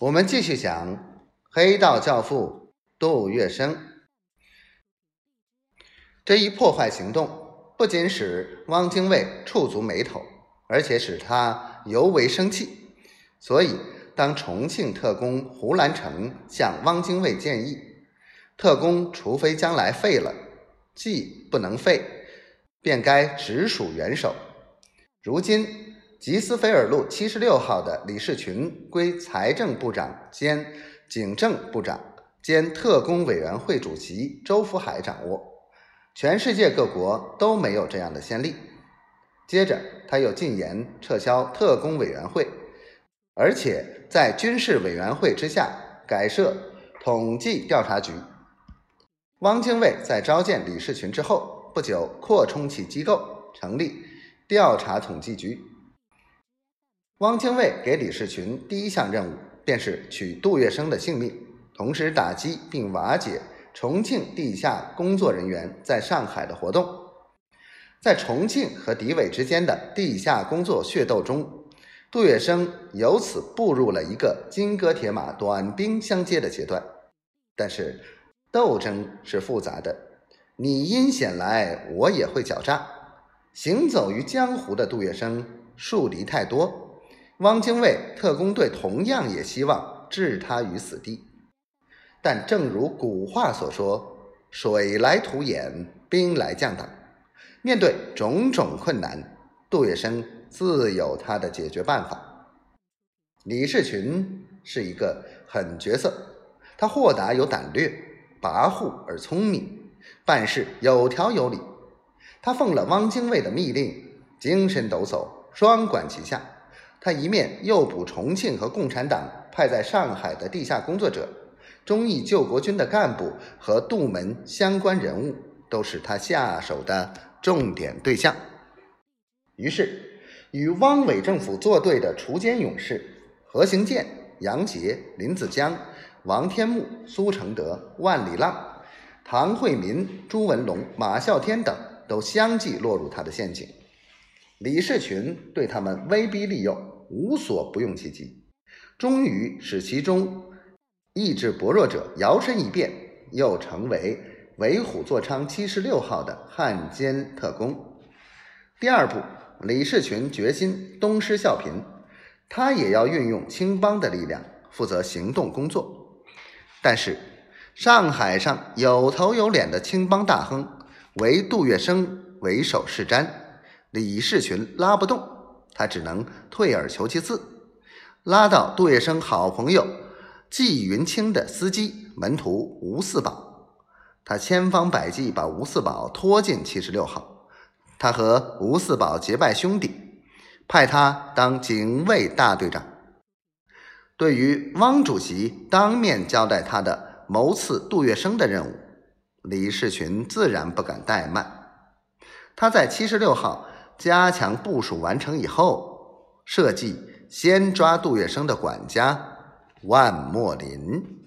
我们继续讲黑道教父杜月笙。这一破坏行动不仅使汪精卫触足眉头，而且使他尤为生气。所以，当重庆特工胡兰成向汪精卫建议，特工除非将来废了，既不能废，便该直属元首。如今。吉斯菲尔路七十六号的李士群归财政部长兼警政部长兼特工委员会主席周福海掌握，全世界各国都没有这样的先例。接着，他又进言撤销特工委员会，而且在军事委员会之下改设统计调查局。汪精卫在召见李士群之后不久，扩充其机构，成立调查统计局。汪精卫给李士群第一项任务，便是取杜月笙的性命，同时打击并瓦解重庆地下工作人员在上海的活动。在重庆和敌伪之间的地下工作血斗中，杜月笙由此步入了一个金戈铁马、短兵相接的阶段。但是，斗争是复杂的，你阴险来，我也会狡诈。行走于江湖的杜月笙，树敌太多。汪精卫特工队同样也希望置他于死地，但正如古话所说：“水来土掩，兵来将挡。”面对种种困难，杜月笙自有他的解决办法。李士群是一个狠角色，他豁达有胆略，跋扈而聪明，办事有条有理。他奉了汪精卫的密令，精神抖擞，双管齐下。他一面诱捕重庆和共产党派在上海的地下工作者，忠义救国军的干部和杜门相关人物都是他下手的重点对象。于是，与汪伪政府作对的锄奸勇士何行健、杨杰、林子江、王天木、苏承德、万里浪、唐惠民、朱文龙、马啸天等，都相继落入他的陷阱。李士群对他们威逼利诱，无所不用其极，终于使其中意志薄弱者摇身一变，又成为为虎作伥七十六号的汉奸特工。第二步，李士群决心东施效颦，他也要运用青帮的力量负责行动工作。但是，上海上有头有脸的青帮大亨，唯杜月笙为首是瞻。李士群拉不动，他只能退而求其次，拉到杜月笙好朋友纪云清的司机门徒吴四宝，他千方百计把吴四宝拖进七十六号，他和吴四宝结拜兄弟，派他当警卫大队长。对于汪主席当面交代他的谋刺杜月笙的任务，李士群自然不敢怠慢，他在七十六号。加强部署完成以后，设计先抓杜月笙的管家万墨林。